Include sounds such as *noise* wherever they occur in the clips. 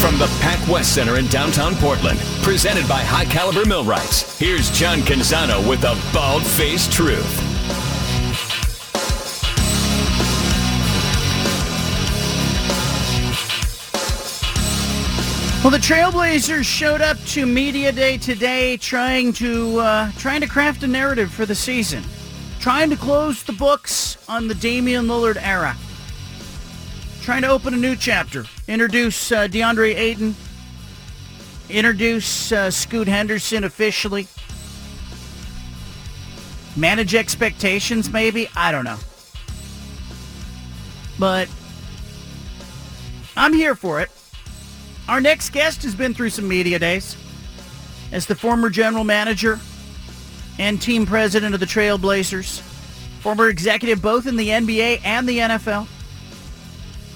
From the Pac West Center in downtown Portland, presented by High Caliber Millwrights, here's John Canzano with the Bald Faced Truth. Well, the Trailblazers showed up to media day today, trying to uh, trying to craft a narrative for the season, trying to close the books on the Damian Lillard era, trying to open a new chapter, introduce uh, DeAndre Ayton, introduce uh, Scoot Henderson officially, manage expectations. Maybe? I don't know, but I'm here for it. Our next guest has been through some media days. As the former general manager and team president of the Trailblazers, former executive both in the NBA and the NFL,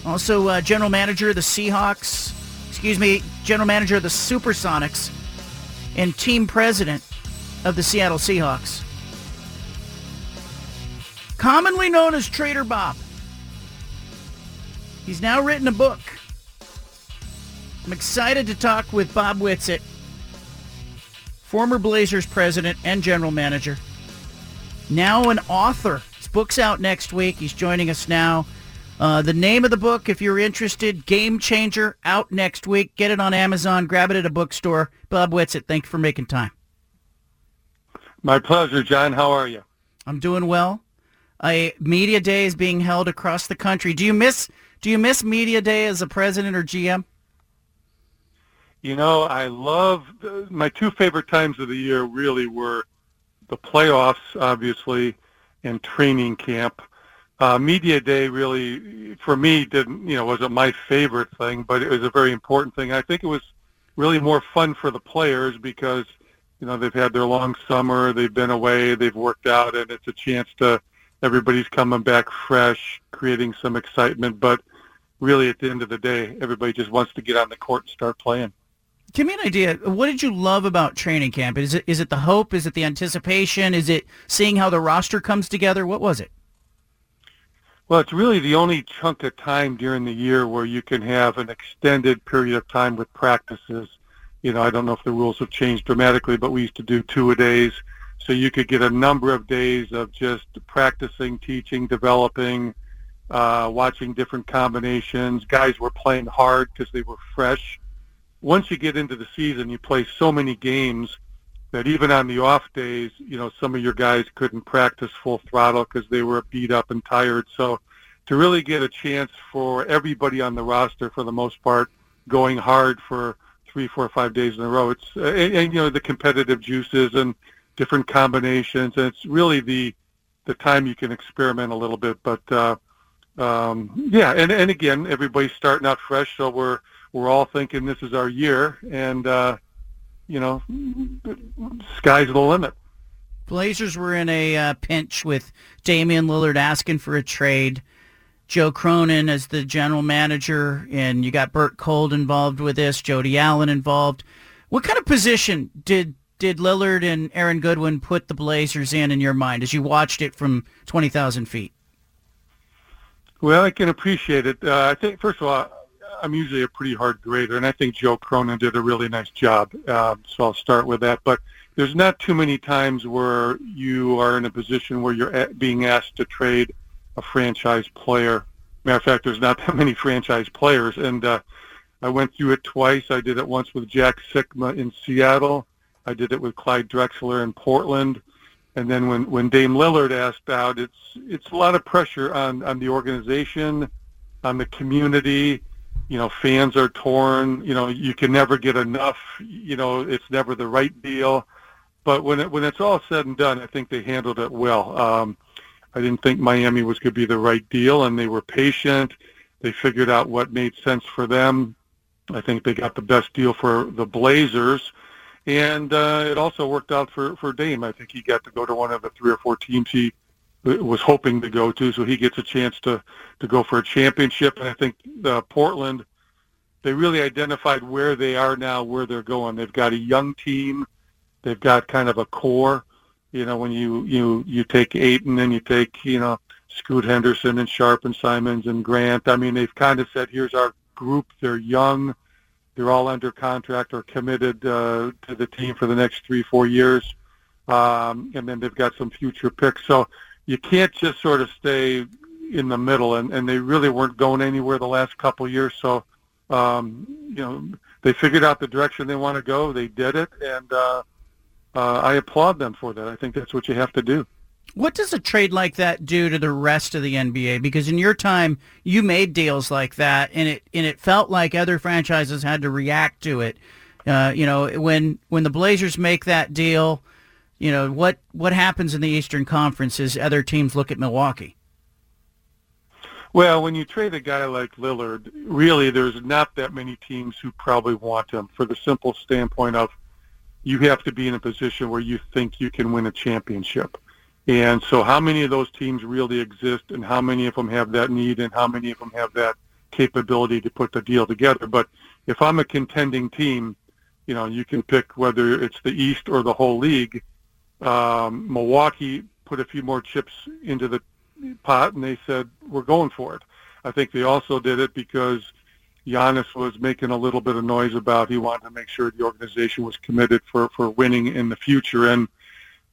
also uh, general manager of the Seahawks, excuse me, general manager of the Supersonics, and team president of the Seattle Seahawks. Commonly known as Trader Bob. He's now written a book I'm excited to talk with Bob Whitsitt, former Blazers president and general manager, now an author. His book's out next week. He's joining us now. Uh, the name of the book, if you're interested, Game Changer, out next week. Get it on Amazon. Grab it at a bookstore. Bob Whitsitt, thank you for making time. My pleasure, John. How are you? I'm doing well. A media day is being held across the country. Do you miss Do you miss media day as a president or GM? You know, I love my two favorite times of the year. Really were the playoffs, obviously, and training camp. Uh, media day really, for me, didn't you know wasn't my favorite thing, but it was a very important thing. I think it was really more fun for the players because you know they've had their long summer, they've been away, they've worked out, and it's a chance to everybody's coming back fresh, creating some excitement. But really, at the end of the day, everybody just wants to get on the court and start playing. Give me an idea. What did you love about training camp? Is it is it the hope? Is it the anticipation? Is it seeing how the roster comes together? What was it? Well, it's really the only chunk of time during the year where you can have an extended period of time with practices. You know, I don't know if the rules have changed dramatically, but we used to do two a days. So you could get a number of days of just practicing, teaching, developing, uh, watching different combinations. Guys were playing hard because they were fresh once you get into the season, you play so many games that even on the off days, you know, some of your guys couldn't practice full throttle because they were beat up and tired. So to really get a chance for everybody on the roster, for the most part, going hard for three, four, five days in a row, it's uh, and, and you know the competitive juices and different combinations, and it's really the the time you can experiment a little bit. But uh, um, yeah, and and again, everybody's starting out fresh, so we're we're all thinking this is our year, and uh, you know, sky's the limit. Blazers were in a uh, pinch with Damian Lillard asking for a trade. Joe Cronin as the general manager, and you got Bert Kolde involved with this, Jody Allen involved. What kind of position did did Lillard and Aaron Goodwin put the Blazers in in your mind as you watched it from twenty thousand feet? Well, I can appreciate it. Uh, I think first of all, I'm usually a pretty hard grader, and I think Joe Cronin did a really nice job. Uh, so I'll start with that. But there's not too many times where you are in a position where you're being asked to trade a franchise player. Matter of fact, there's not *laughs* that many franchise players, and uh, I went through it twice. I did it once with Jack Sikma in Seattle. I did it with Clyde Drexler in Portland. And then when, when Dame Lillard asked out, it's it's a lot of pressure on, on the organization, on the community, you know, fans are torn. You know, you can never get enough. You know, it's never the right deal. But when it, when it's all said and done, I think they handled it well. Um, I didn't think Miami was going to be the right deal, and they were patient. They figured out what made sense for them. I think they got the best deal for the Blazers. And uh, it also worked out for, for Dame. I think he got to go to one of the three or four teams he was hoping to go to, so he gets a chance to, to go for a championship. And I think uh, Portland, they really identified where they are now, where they're going. They've got a young team. They've got kind of a core. You know, when you you you take Ayton and you take you know Scoot Henderson and Sharpe and Simons and Grant. I mean, they've kind of said, here's our group. They're young. They're all under contract or committed uh, to the team for the next three, four years. Um, and then they've got some future picks. So you can't just sort of stay in the middle. And, and they really weren't going anywhere the last couple years. So, um, you know, they figured out the direction they want to go. They did it. And uh, uh, I applaud them for that. I think that's what you have to do. What does a trade like that do to the rest of the NBA? Because in your time, you made deals like that, and it and it felt like other franchises had to react to it. Uh, you know, when when the Blazers make that deal, you know what what happens in the Eastern Conference is other teams look at Milwaukee. Well, when you trade a guy like Lillard, really, there's not that many teams who probably want him for the simple standpoint of you have to be in a position where you think you can win a championship. And so how many of those teams really exist and how many of them have that need and how many of them have that capability to put the deal together. But if I'm a contending team, you know, you can pick whether it's the East or the whole league. Um, Milwaukee put a few more chips into the pot and they said, we're going for it. I think they also did it because Giannis was making a little bit of noise about he wanted to make sure the organization was committed for, for winning in the future. And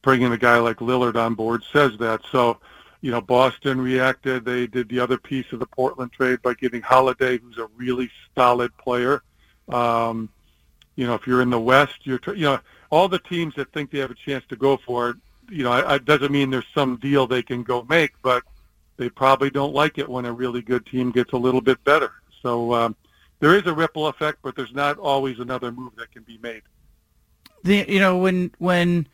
bringing a guy like Lillard on board says that. So, you know, Boston reacted. They did the other piece of the Portland trade by getting Holiday, who's a really solid player. Um, you know, if you're in the West, you're, you know, all the teams that think they have a chance to go for it, you know, it doesn't mean there's some deal they can go make, but they probably don't like it when a really good team gets a little bit better. So um, there is a ripple effect, but there's not always another move that can be made. The you know when when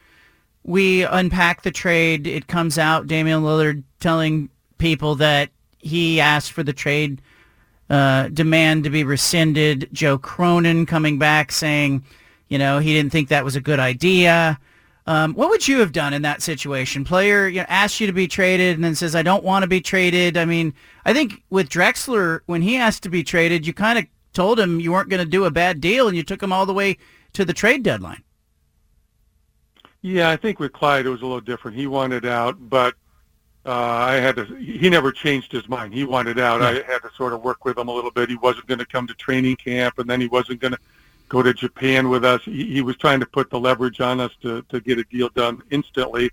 we unpack the trade, it comes out Damian Lillard telling people that he asked for the trade uh, demand to be rescinded. Joe Cronin coming back saying, you know, he didn't think that was a good idea. Um, what would you have done in that situation? Player you know, asks you to be traded and then says, I don't want to be traded. I mean, I think with Drexler, when he asked to be traded, you kind of told him you weren't going to do a bad deal and you took him all the way to the trade deadline. Yeah, I think with Clyde it was a little different. He wanted out, but uh, I had to. He never changed his mind. He wanted out. I had to sort of work with him a little bit. He wasn't going to come to training camp, and then he wasn't going to go to Japan with us. He, he was trying to put the leverage on us to to get a deal done instantly.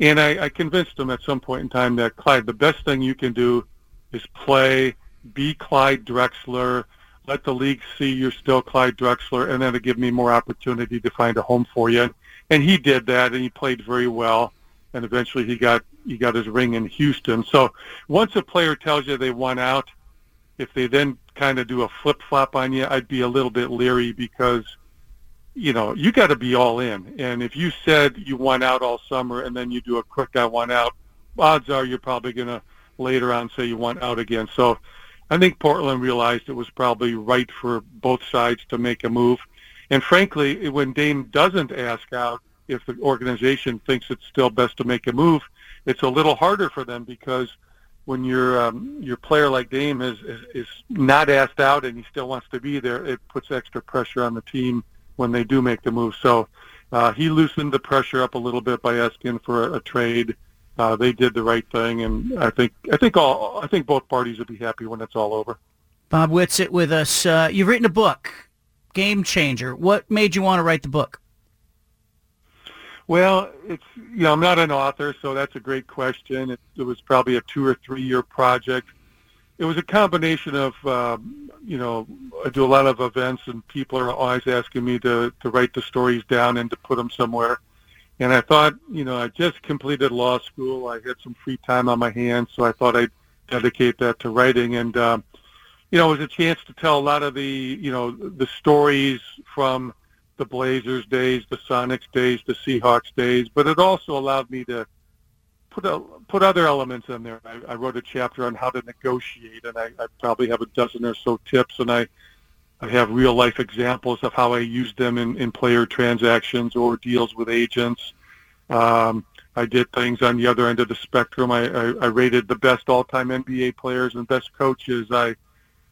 And I, I convinced him at some point in time that Clyde, the best thing you can do is play, be Clyde Drexler, let the league see you're still Clyde Drexler, and then to give me more opportunity to find a home for you and he did that, and he played very well. And eventually, he got he got his ring in Houston. So once a player tells you they want out, if they then kind of do a flip flop on you, I'd be a little bit leery because you know you got to be all in. And if you said you want out all summer and then you do a quick I want out, odds are you're probably going to later on say you want out again. So I think Portland realized it was probably right for both sides to make a move. And frankly, when Dame doesn't ask out, if the organization thinks it's still best to make a move, it's a little harder for them because when your um, your player like Dame is, is is not asked out and he still wants to be there, it puts extra pressure on the team when they do make the move. So uh, he loosened the pressure up a little bit by asking for a, a trade. Uh, they did the right thing, and I think I think all I think both parties will be happy when it's all over. Bob Whitsitt with us. Uh, you've written a book game changer. What made you want to write the book? Well, it's you know I'm not an author, so that's a great question. It, it was probably a two or three year project. It was a combination of um, you know I do a lot of events, and people are always asking me to to write the stories down and to put them somewhere. And I thought, you know, I just completed law school. I had some free time on my hands, so I thought I'd dedicate that to writing. And um, you know, it was a chance to tell a lot of the, you know, the stories from the Blazers days, the Sonics days, the Seahawks days, but it also allowed me to put a, put other elements in there. I, I wrote a chapter on how to negotiate, and I, I probably have a dozen or so tips, and I I have real life examples of how I used them in, in player transactions or deals with agents. Um, I did things on the other end of the spectrum. I, I, I rated the best all-time NBA players and best coaches. I,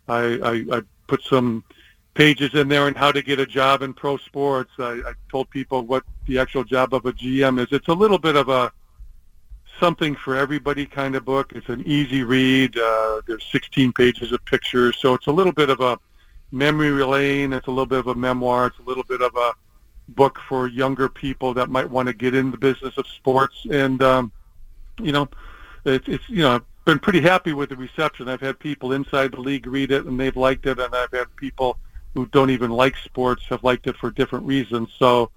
I, I, I put some pages in there on how to get a job in pro sports. I, I told people what the actual job of a GM is. It's a little bit of a something for everybody kind of book. It's an easy read. Uh, there's 16 pages of pictures, so it's a little bit of a memory lane. It's a little bit of a memoir. It's a little bit of a book for younger people that might want to get in the business of sports. And um, you know, it's, it's you know, I've been pretty happy with the reception. I've had people inside the league read it and they've liked it, and I've had people who don't even like sports have liked it for different reasons. So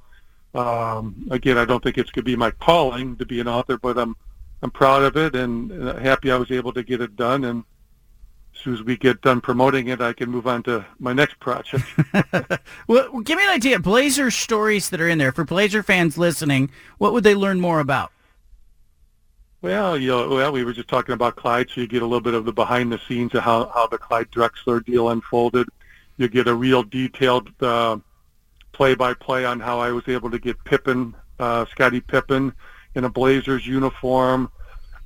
um, again, I don't think it's going to be my calling to be an author, but I'm I'm proud of it and happy I was able to get it done. And as soon as we get done promoting it, I can move on to my next project. *laughs* well, give me an idea. Blazer stories that are in there for Blazer fans listening. What would they learn more about? Well, you know, well, we were just talking about Clyde, so you get a little bit of the behind the scenes of how how the Clyde Drexler deal unfolded. You get a real detailed uh, play-by-play on how I was able to get Pippen, uh, Scottie Pippen, in a Blazers uniform.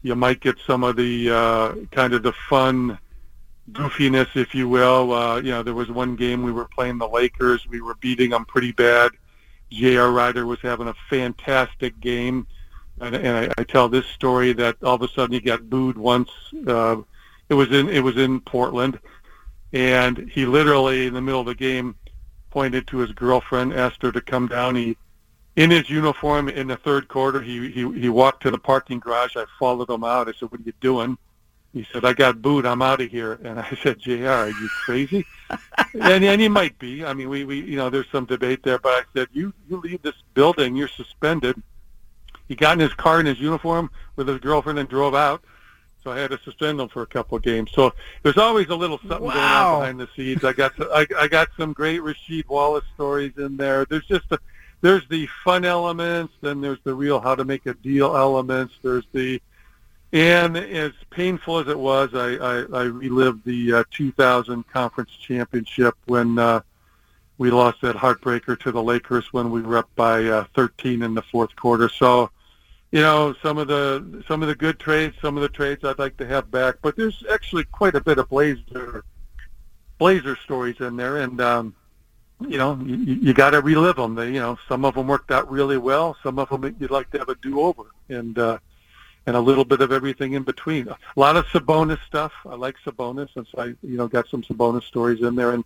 You might get some of the uh, kind of the fun goofiness, if you will. Uh, you know, there was one game we were playing the Lakers. We were beating them pretty bad. J.R. Rider was having a fantastic game. And, and I, I tell this story that all of a sudden he got booed once. Uh, it was in it was in Portland, and he literally in the middle of the game pointed to his girlfriend, asked her to come down. He in his uniform in the third quarter. He he he walked to the parking garage. I followed him out. I said, "What are you doing?" He said, I got booed. I'm out of here. And I said, JR, are you crazy? *laughs* and, and he might be. I mean, we, we, you know, there's some debate there, but I said, you, you leave this building, you're suspended. He got in his car in his uniform with his girlfriend and drove out. So I had to suspend him for a couple of games. So there's always a little something wow. going on behind the scenes. I got to, I, I got some great Rasheed Wallace stories in there. There's just a, there's the fun elements, then there's the real how to make a deal elements. There's the and as painful as it was, I, I, I relived the uh, 2000 conference championship when uh, we lost that heartbreaker to the Lakers when we were up by uh, 13 in the fourth quarter. So, you know, some of the some of the good trades, some of the trades I'd like to have back, but there's actually quite a bit of Blazer Blazer stories in there, and um, you know, you, you got to relive them. They, you know, some of them worked out really well. Some of them you'd like to have a do-over, and uh, and a little bit of everything in between. A lot of Sabonis stuff. I like Sabonis, and so I, you know, got some Sabonis stories in there. And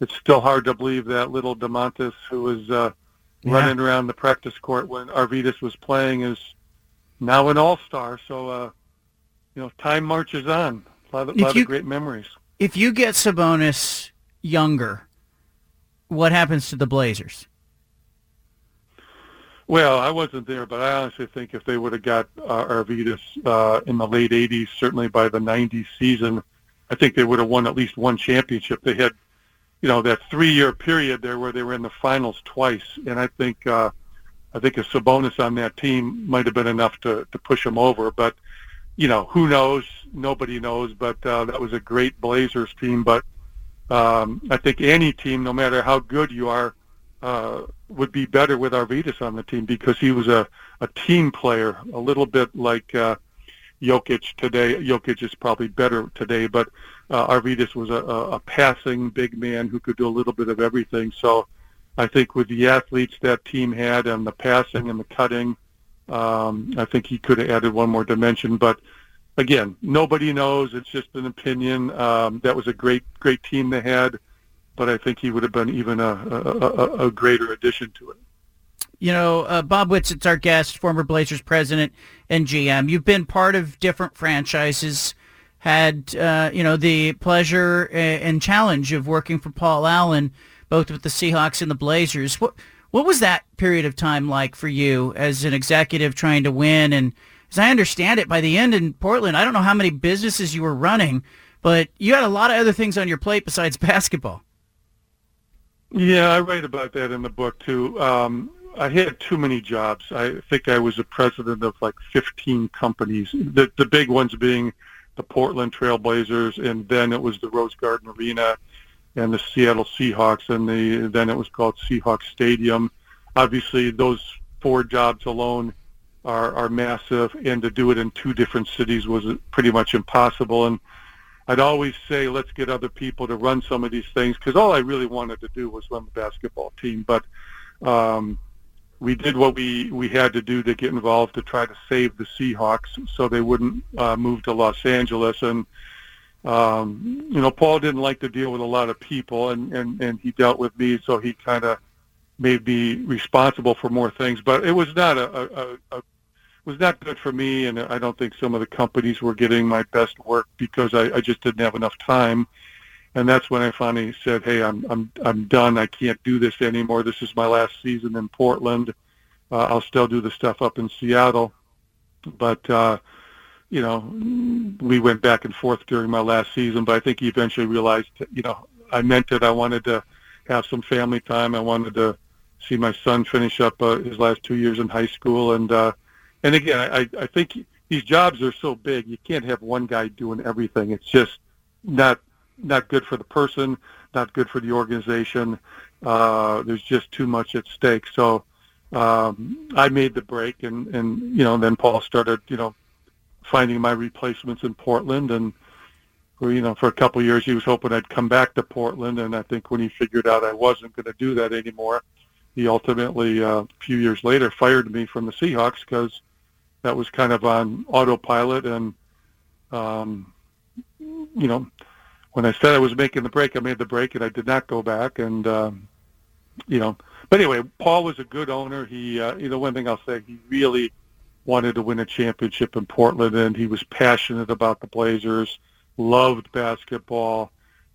it's still hard to believe that little Domantas, who was uh, yeah. running around the practice court when Arvydas was playing, is now an all-star. So, uh, you know, time marches on. A lot, of, lot you, of great memories. If you get Sabonis younger, what happens to the Blazers? Well, I wasn't there, but I honestly think if they would have got uh, Arvydas uh, in the late '80s, certainly by the '90s season, I think they would have won at least one championship. They had, you know, that three-year period there where they were in the finals twice, and I think uh, I think a Sabonis on that team might have been enough to to push them over. But you know, who knows? Nobody knows. But uh, that was a great Blazers team. But um, I think any team, no matter how good you are, uh, would be better with Arvydas on the team because he was a, a team player, a little bit like uh, Jokic today. Jokic is probably better today, but uh, Arvydas was a, a passing big man who could do a little bit of everything. So I think with the athletes that team had and the passing and the cutting, um, I think he could have added one more dimension. But again, nobody knows. It's just an opinion. Um, that was a great, great team they had but I think he would have been even a, a, a greater addition to it. You know, uh, Bob Whitsitt's our guest, former Blazers president and GM. You've been part of different franchises, had, uh, you know, the pleasure and challenge of working for Paul Allen, both with the Seahawks and the Blazers. What, what was that period of time like for you as an executive trying to win? And as I understand it, by the end in Portland, I don't know how many businesses you were running, but you had a lot of other things on your plate besides *laughs* basketball. Yeah, I write about that in the book too. Um, I had too many jobs. I think I was a president of like 15 companies. The the big ones being the Portland Trailblazers, and then it was the Rose Garden Arena, and the Seattle Seahawks, and the then it was called Seahawks Stadium. Obviously, those four jobs alone are are massive, and to do it in two different cities was pretty much impossible. And I'd always say, let's get other people to run some of these things because all I really wanted to do was run the basketball team. But um, we did what we, we had to do to get involved to try to save the Seahawks so they wouldn't uh, move to Los Angeles. And, um, you know, Paul didn't like to deal with a lot of people, and, and, and he dealt with me, so he kind of made me responsible for more things. But it was not a, a, a was not good for me, and I don't think some of the companies were getting my best work because I, I just didn't have enough time. And that's when I finally said, "Hey, I'm I'm I'm done. I can't do this anymore. This is my last season in Portland. Uh, I'll still do the stuff up in Seattle, but uh, you know, we went back and forth during my last season. But I think he eventually realized, you know, I meant it. I wanted to have some family time. I wanted to see my son finish up uh, his last two years in high school, and uh, and again, I, I think these jobs are so big, you can't have one guy doing everything. It's just not not good for the person, not good for the organization. Uh, there's just too much at stake. So um, I made the break, and and you know, then Paul started, you know, finding my replacements in Portland, and you know, for a couple of years he was hoping I'd come back to Portland, and I think when he figured out I wasn't going to do that anymore, he ultimately uh, a few years later fired me from the Seahawks because that was kind of on autopilot. And, um, you know, when I said I was making the break, I made the break and I did not go back. And, um, you know, but anyway, Paul was a good owner. He, uh, you know, one thing I'll say, he really wanted to win a championship in Portland and he was passionate about the Blazers, loved basketball.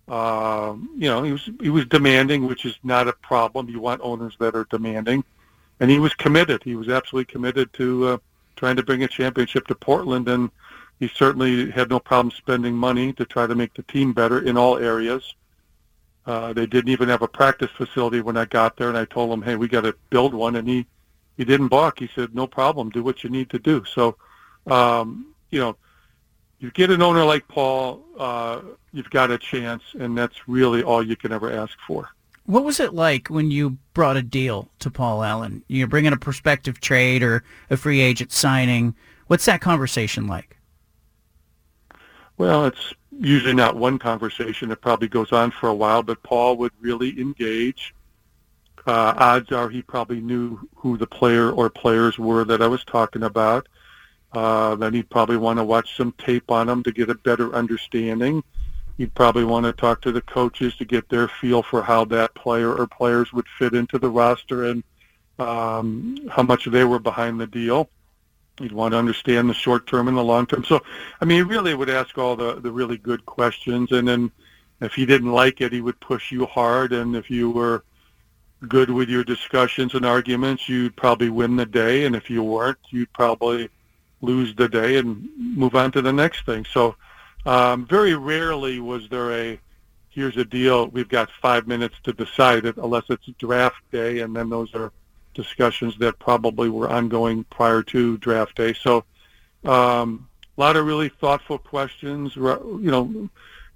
Um, you know, he was he was demanding, which is not a problem. You want owners that are demanding, and he was committed. He was absolutely committed to uh, trying to bring a championship to Portland, and he certainly had no problem spending money to try to make the team better in all areas. Uh, they didn't even have a practice facility when I got there, and I told him, "Hey, we got to build one," and he he didn't balk. He said, "No problem. Do what you need to do." So, um, you know, you get an owner like Paul, uh, you've got a chance, and that's really all you can ever ask for. What was it like when you brought a deal to Paul Allen? You're bringing a prospective trade or a free agent signing. What's that conversation like? Well, it's usually not one conversation. It probably goes on for a while, but Paul would really engage. Uh, odds are he probably knew who the player or players were that I was talking about. Uh, then he'd probably want to watch some tape on them to get a better understanding. You'd probably want to talk to the coaches to get their feel for how that player or players would fit into the roster and um, how much they were behind the deal. You'd want to understand the short term and the long term. So, I mean, he really would ask all the, the really good questions. And then if he didn't like it, he would push you hard. And if you were good with your discussions and arguments, you'd probably win the day. And if you weren't, you'd probably lose the day and move on to the next thing. So um, very rarely was there a here's a deal. We've got five minutes to decide it, unless it's draft day, and then those are discussions that probably were ongoing prior to draft day. So um, a lot of really thoughtful questions. You know,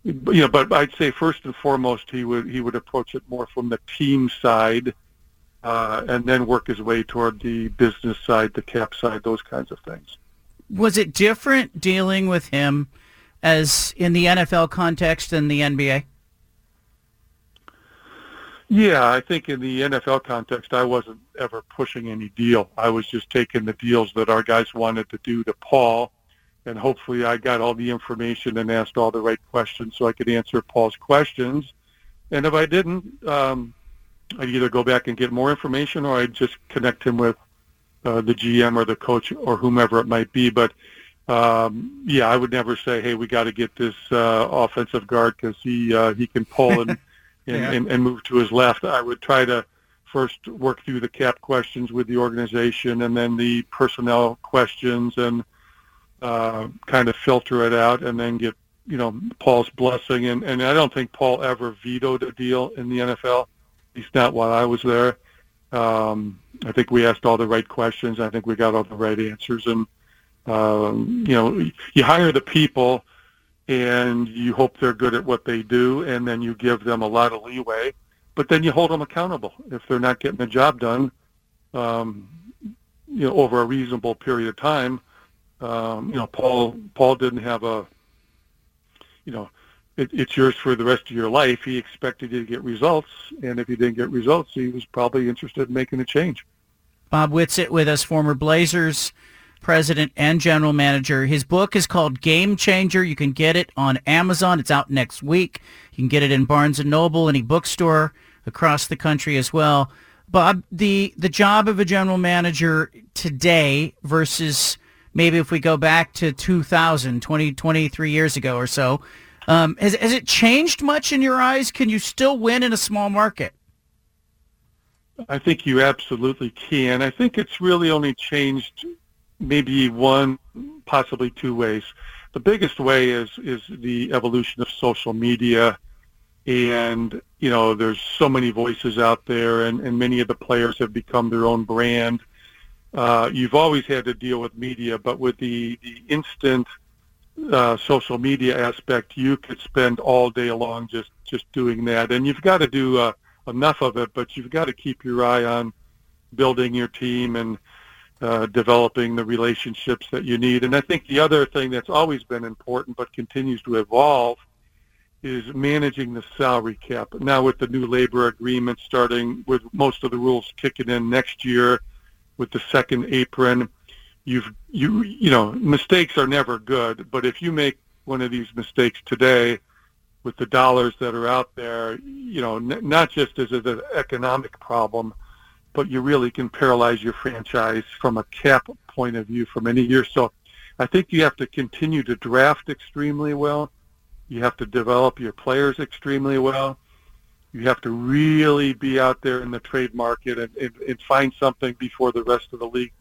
you know, but I'd say first and foremost he would he would approach it more from the team side. Uh, and then work his way toward the business side, the cap side, those kinds of things. Was it different dealing with him as in the NFL context than the NBA? Yeah, I think in the NFL context, I wasn't ever pushing any deal. I was just taking the deals that our guys wanted to do to Paul, and hopefully I got all the information and asked all the right questions so I could answer Paul's questions. And if I didn't, um, I'd either go back and get more information or I'd just connect him with uh, the GM or the coach or whomever it might be. But um, yeah, I would never say, "Hey, we got to get this uh, offensive guard because he uh, he can pull and, *laughs* and, and and move to his left." I would try to first work through the cap questions with the organization, and then the personnel questions, and uh, kind of filter it out, and then get you know Paul's blessing. And and I don't think Paul ever vetoed a deal in the NFL. At least not while I was there. Um, I think we asked all the right questions. I think we got all the right answers, and um, you know, you hire the people and you hope they're good at what they do, and then you give them a lot of leeway, but then you hold them accountable if they're not getting the job done, um, you know, over a reasonable period of time. Um, you know, Paul Paul didn't have a, you know, it, it's yours for the rest of your life. He expected you to get results, and if he didn't get results, he was probably interested in making a change. Bob Whitsitt with us, former Blazers president and general manager. His book is called Game Changer. You can get it on Amazon. It's out next week. You can get it in Barnes and Noble, any bookstore across the country as well. Bob, the the job of a general manager today versus maybe if we go back to 2000, 20, 23 years ago or so, um, has, has it changed much in your eyes? Can you still win in a small market? I think you absolutely can. I think it's really only changed maybe one, possibly two ways. The biggest way is is the evolution of social media, and you know there's so many voices out there, and, and many of the players have become their own brand. Uh, you've always had to deal with media, but with the the instant uh, social media aspect, you could spend all day long just just doing that, and you've got to do uh, enough of it, but you've got to keep your eye on building your team and uh, developing the relationships that you need. And I think the other thing that's always been important but continues to evolve is managing the salary cap. Now with the new labor agreement starting with most of the rules kicking in next year with the second apron, you've you you know, mistakes are never good, but if you make one of these mistakes today with the dollars that are out there, you know, n- not just as an economic problem, but you really can paralyze your franchise from a cap point of view for many years. So I think you have to continue to draft extremely well. You have to develop your players extremely well. You have to really be out there in the trade market and, and, and find something before the rest of the league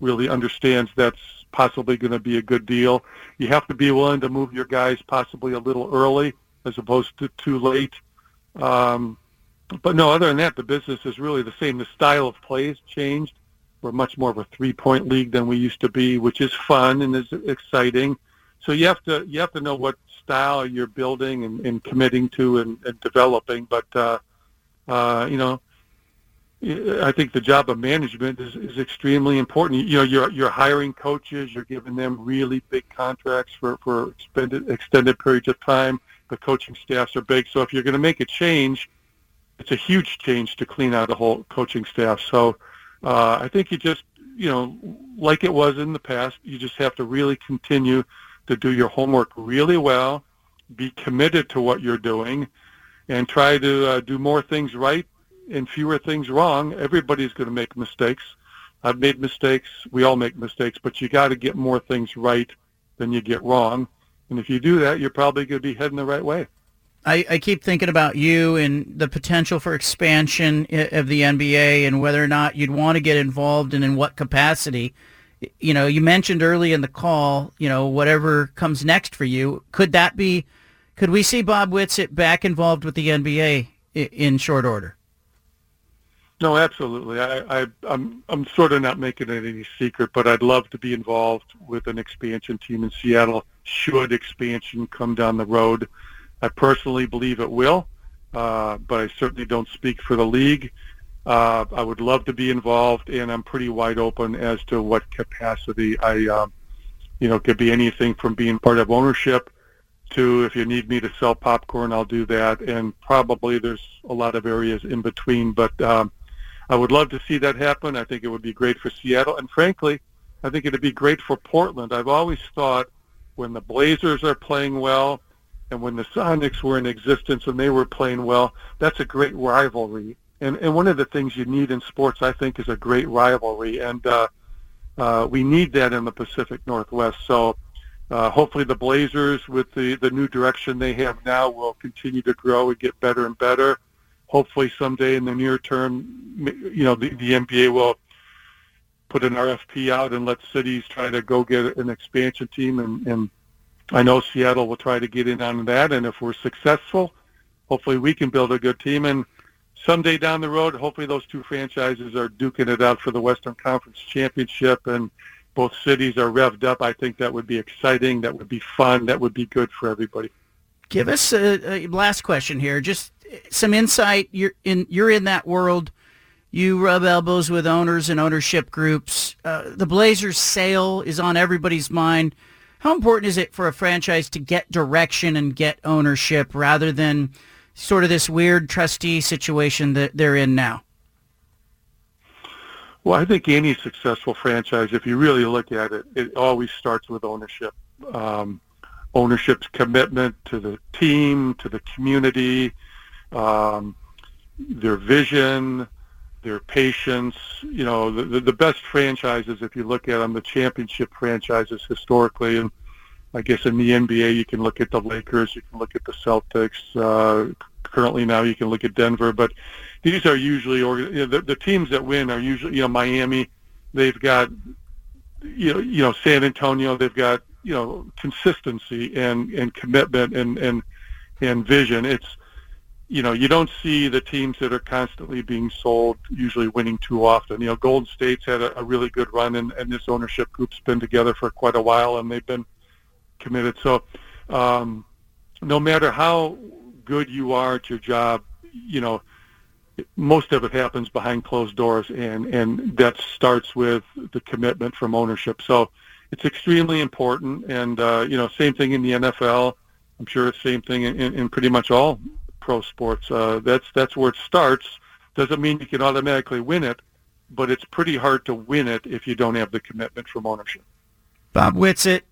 really understands that's possibly going to be a good deal. You have to be willing to move your guys possibly a little early as opposed to too late. Um, but no, other than that, the business is really the same. The style of play has changed. We're much more of a three-point league than we used to be, which is fun and is exciting. So you have to you have to know what style you're building and, and committing to and, and developing. But uh, uh, you know, I think the job of management is, is extremely important. You know, you're you're hiring coaches, you're giving them really big contracts for for extended extended periods of time. The coaching staffs are big, so if you're going to make a change it's a huge change to clean out a whole coaching staff. So uh, I think you just, you know, like it was in the past, you just have to really continue to do your homework really well, be committed to what you're doing, and try to uh, do more things right and fewer things wrong. Everybody's going to make mistakes. I've made mistakes. We all make mistakes, but you got to get more things right than you get wrong. And if you do that, you're probably going to be heading the right way. I, I keep thinking about you and the potential for expansion of the NBA and whether or not you'd want to get involved and in what capacity. You know, you mentioned early in the call, you know, whatever comes next for you. Could that be, could we see Bob Whitsitt back involved with the NBA in short order? No, absolutely. I, I, I'm I'm sort of not making it any secret, but I'd love to be involved with an expansion team in Seattle. Should expansion come down the road, I personally believe it will, uh, but I certainly don't speak for the league. Uh, I would love to be involved, and I'm pretty wide open as to what capacity I, uh, you know, could be anything from being part of ownership to if you need me to sell popcorn, I'll do that, and probably there's a lot of areas in between. But um, I would love to see that happen. I think it would be great for Seattle, and frankly, I think it'd be great for Portland. I've always thought when the Blazers are playing well and when the Sonics were in existence and they were playing well, that's a great rivalry. And and one of the things you need in sports, I think, is a great rivalry, and uh, uh, we need that in the Pacific Northwest. So. Uh, hopefully the Blazers, with the, the new direction they have now, will continue to grow and get better and better. Hopefully someday in the near term, you know, the, the NBA will put an RFP out and let cities try to go get an expansion team and, and I know Seattle will try to get in on that, and if we're successful, hopefully we can build a good team. And someday down the road, hopefully those two franchises are duking it out for the Western Conference Championship. And both cities are revved up, I think that would be exciting. That would be fun. That would be good for everybody. Give us a, a last question here. Just some insight. You're in you're in that world. You rub elbows with owners and ownership groups. Uh, the Blazers sale is on everybody's mind. How important is it for a franchise to get direction and get ownership rather than sort of this weird trustee situation that they're in now? Well, I think any successful franchise, if you really look at it, it always starts with ownership. Um, ownership's commitment to the team, to the community, um, their vision, their patience. You know, the, the best franchises, if you look at them, the championship franchises historically, and I guess in the NBA you can look at the Lakers, you can look at the Celtics. Uh, currently now you can look at Denver, but these are usually you know, the, the teams that win are usually you know Miami. They've got you know you know San Antonio. They've got you know consistency and and commitment and and and vision. It's you know you don't see the teams that are constantly being sold usually winning too often. You know Golden State's had a, a really good run, and, and this ownership group's been together for quite a while, and they've been committed. So um, no matter how good you are at your job, you know most of it happens behind closed doors, and and that starts with the commitment from ownership. So it's extremely important, and uh, you know, same thing in the NFL. I'm sure it's same thing in, in, pretty much all pro sports. Uh, that's that's where it starts. Doesn't mean you can automatically win it, but it's pretty hard to win it if you don't have the commitment from ownership. Bob Whitsitt,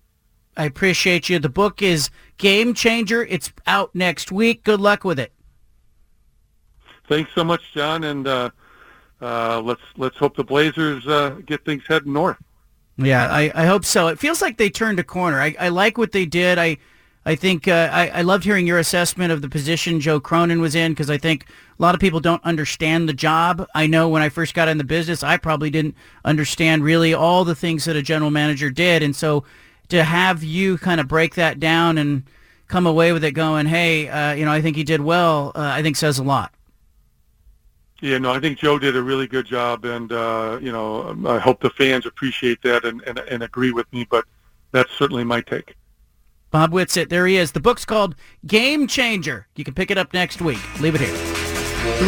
I appreciate you. The book is Game Changer. It's out next week. Good luck with it thanks so much, John, and uh, uh, let's let's hope the Blazers uh, get things heading north. Yeah, I, I hope so. It feels like they turned a corner. I, I like what they did. I I think uh, I, I loved hearing your assessment of the position Joe Cronin was in because I think a lot of people don't understand the job. I know when I first got in the business, I probably didn't understand really all the things that a general manager did, and so to have you kind of break that down and come away with it going, hey, uh, you know, I think he did well. Uh, I think says a lot. Yeah, no, I think Joe did a really good job, and uh, you know, I hope the fans appreciate that and, and, and agree with me. But that's certainly my take. Bob Whitsitt, there he is. The book's called Game Changer. You can pick it up next week. Leave it here.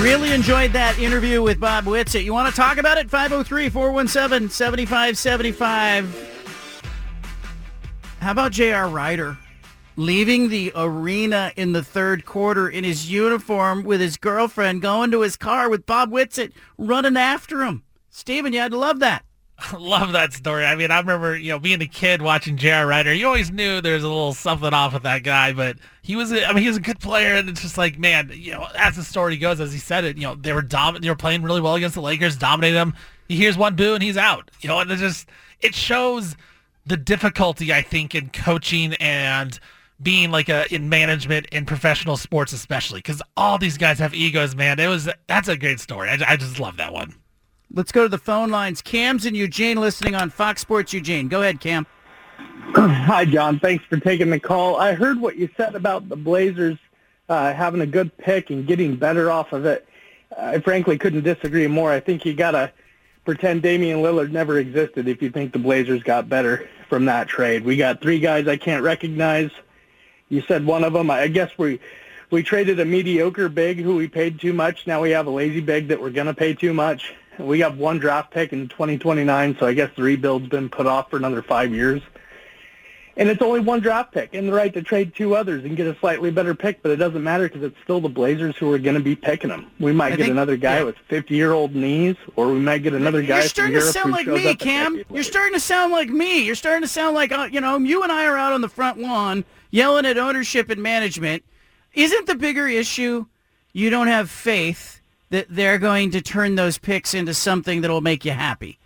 Really enjoyed that interview with Bob Whitsitt. You want to talk about it? 503-417-7575. How about J.R. Rider leaving the arena in the third quarter in his uniform with his girlfriend, going to his car with Bob Whitsitt running after him. Steven, you had to love that. *laughs* Love that story. I mean, I remember, you know, being a kid watching J.R. Rider. You always knew there was a little something off with that guy, but he was, I mean, he was a good player, and it's just like, man, you know, as the story goes, as he said it, you know, they were dom- they were playing really well against the Lakers, dominated them. He hears one boo and he's out. You know, and it just it shows the difficulty I think in coaching and being like a in management in professional sports especially because all these guys have egos man. It was that's a great story. I, I, just love that one. Let's go to the phone lines. Cam's in eugene listening on fox sports eugene. Go ahead cam. *clears throat* Hi john. Thanks for taking the call. I heard what you said about the blazers uh, having a good pick and getting better off of it. I frankly couldn't disagree more. I think you gotta pretend damian lillard never existed if you think the blazers got better from that trade we got three guys i can't recognize you said one of them. I guess we we traded a mediocre big who we paid too much. Now we have a lazy big that we're going to pay too much. We got one draft pick in 2029, so I guess the rebuild's been put off for another five years. And it's only one draft pick and the right to trade two others and get a slightly better pick, but it doesn't matter because it's still the Blazers who are going to be picking them. We might I get think, another guy yeah. with 50-year-old knees, or we might get another guy. You're starting to sound like me, Cam. You're starting to sound like me. You're starting to sound like uh, you know you and I are out on the front lawn yelling at ownership and management. Isn't the bigger issue you don't have faith that they're going to turn those picks into something that will make you happy?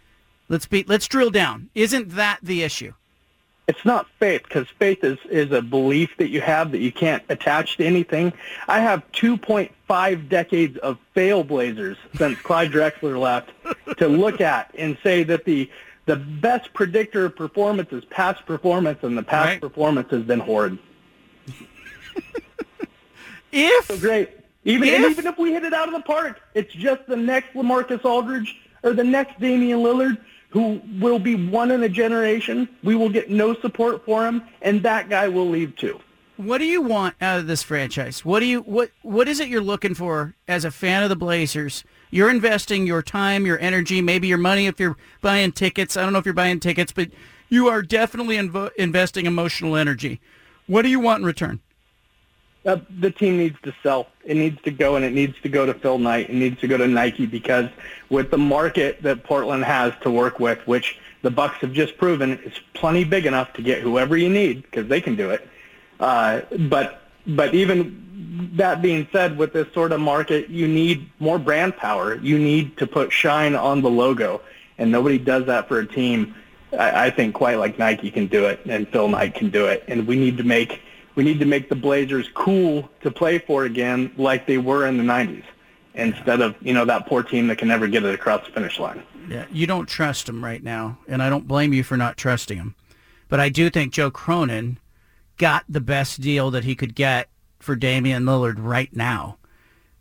Let's be let's drill down. Isn't that the issue? It's not faith because faith is, is a belief that you have that you can't attach to anything. I have 2.5 decades of fail blazers since Clyde Drexler left to look at and say that the the best predictor of performance is past performance, and the past right. performance has been horrid. *laughs* if so great, even if, even if we hit it out of the park, it's just the next LaMarcus Aldridge or the next Damian Lillard who will be one in a generation. We will get no support for him, and that guy will leave too. What do you want out of this franchise? What do you what what is it you're looking for as a fan of the Blazers? You're investing your time, your energy, maybe your money if you're buying tickets. I don't know if you're buying tickets, but you are definitely invo- investing emotional energy. What do you want in return? Uh, the team needs to sell. It needs to go, and it needs to go to Phil Knight. It needs to go to Nike because with the market that Portland has to work with, which the Bucks have just proven is plenty big enough to get whoever you need because they can do it. Uh, but but even that being said, with this sort of market, you need more brand power. You need to put shine on the logo, and nobody does that for a team. I, I think quite like Nike can do it, and Phil Knight can do it, and we need to make we need to make the Blazers cool to play for again, like they were in the '90s, instead of you know that poor team that can never get it across the finish line. Yeah, you don't trust him right now, and I don't blame you for not trusting him. But I do think Joe Cronin got the best deal that he could get for Damian Lillard right now.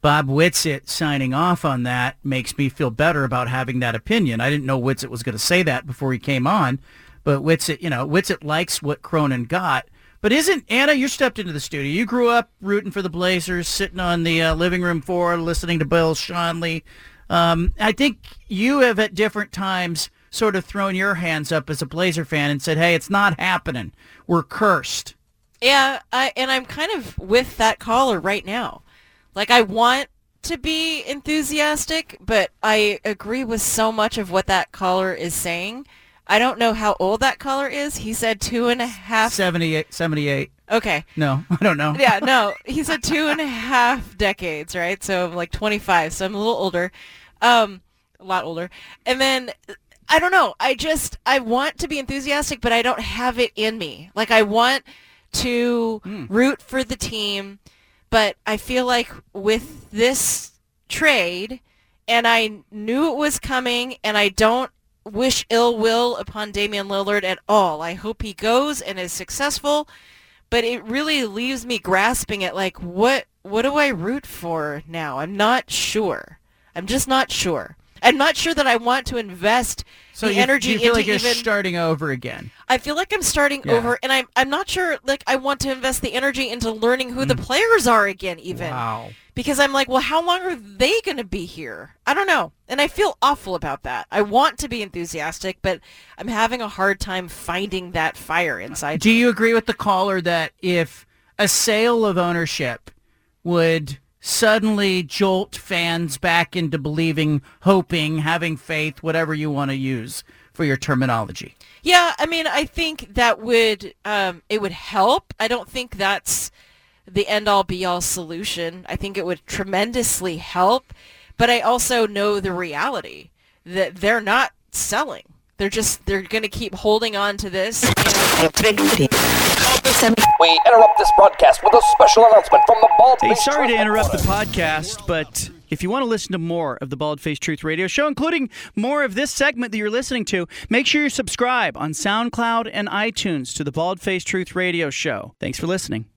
Bob Whitsitt signing off on that makes me feel better about having that opinion. I didn't know Whitsitt was going to say that before he came on, but Whitsitt, you know, Whitsitt likes what Cronin got. But isn't Anna? You stepped into the studio. You grew up rooting for the Blazers, sitting on the uh, living room floor, listening to Bill Schonely. Um, I think you have at different times sort of thrown your hands up as a Blazer fan and said, "Hey, it's not happening. We're cursed." Yeah, I, and I'm kind of with that caller right now. Like, I want to be enthusiastic, but I agree with so much of what that caller is saying. I don't know how old that caller is. He said two and a half. 78, 78. Okay. No, *laughs* I don't know. Yeah, *laughs* no. He said two and a half decades, right? So I'm like 25, so I'm a little older. Um, a lot older. And then I don't know. I just I want to be enthusiastic, but I don't have it in me. Like I want to Hmm. root for the team, but I feel like with this trade, and I knew it was coming, and I don't wish ill will upon Damian Lillard at all. I hope he goes and is successful, but it really leaves me grasping at like what what do I root for now? I'm not sure. I'm just not sure. I'm not sure that I want to invest So the you, energy you feel into like you're even starting over again. I feel like I'm starting Yeah. over, and I'm I'm not sure. Like I want to invest the energy into learning who the players are again, even Mm. Wow. Because I'm like, well, how long are they going to be here? I don't know, and I feel awful about that. I want to be enthusiastic, but I'm having a hard time finding that fire inside. Do you agree with the caller that if a sale of ownership would suddenly jolt fans back into believing, hoping, having faith, whatever you want to use for your terminology? Yeah, I mean, I think that would um, it would help. I don't think that's the end all be all solution. I think it would tremendously help, but I also know the reality that they're not selling. They're just they're going to keep holding on to this. And We interrupt this broadcast with a special announcement from the Bald Hey, sorry to interrupt the podcast, but if you want to listen to more of the Bald Face Truth Radio Show, including more of this segment that you're listening to, make sure you subscribe on SoundCloud and iTunes to the Bald Face Truth Radio Show. Thanks for listening.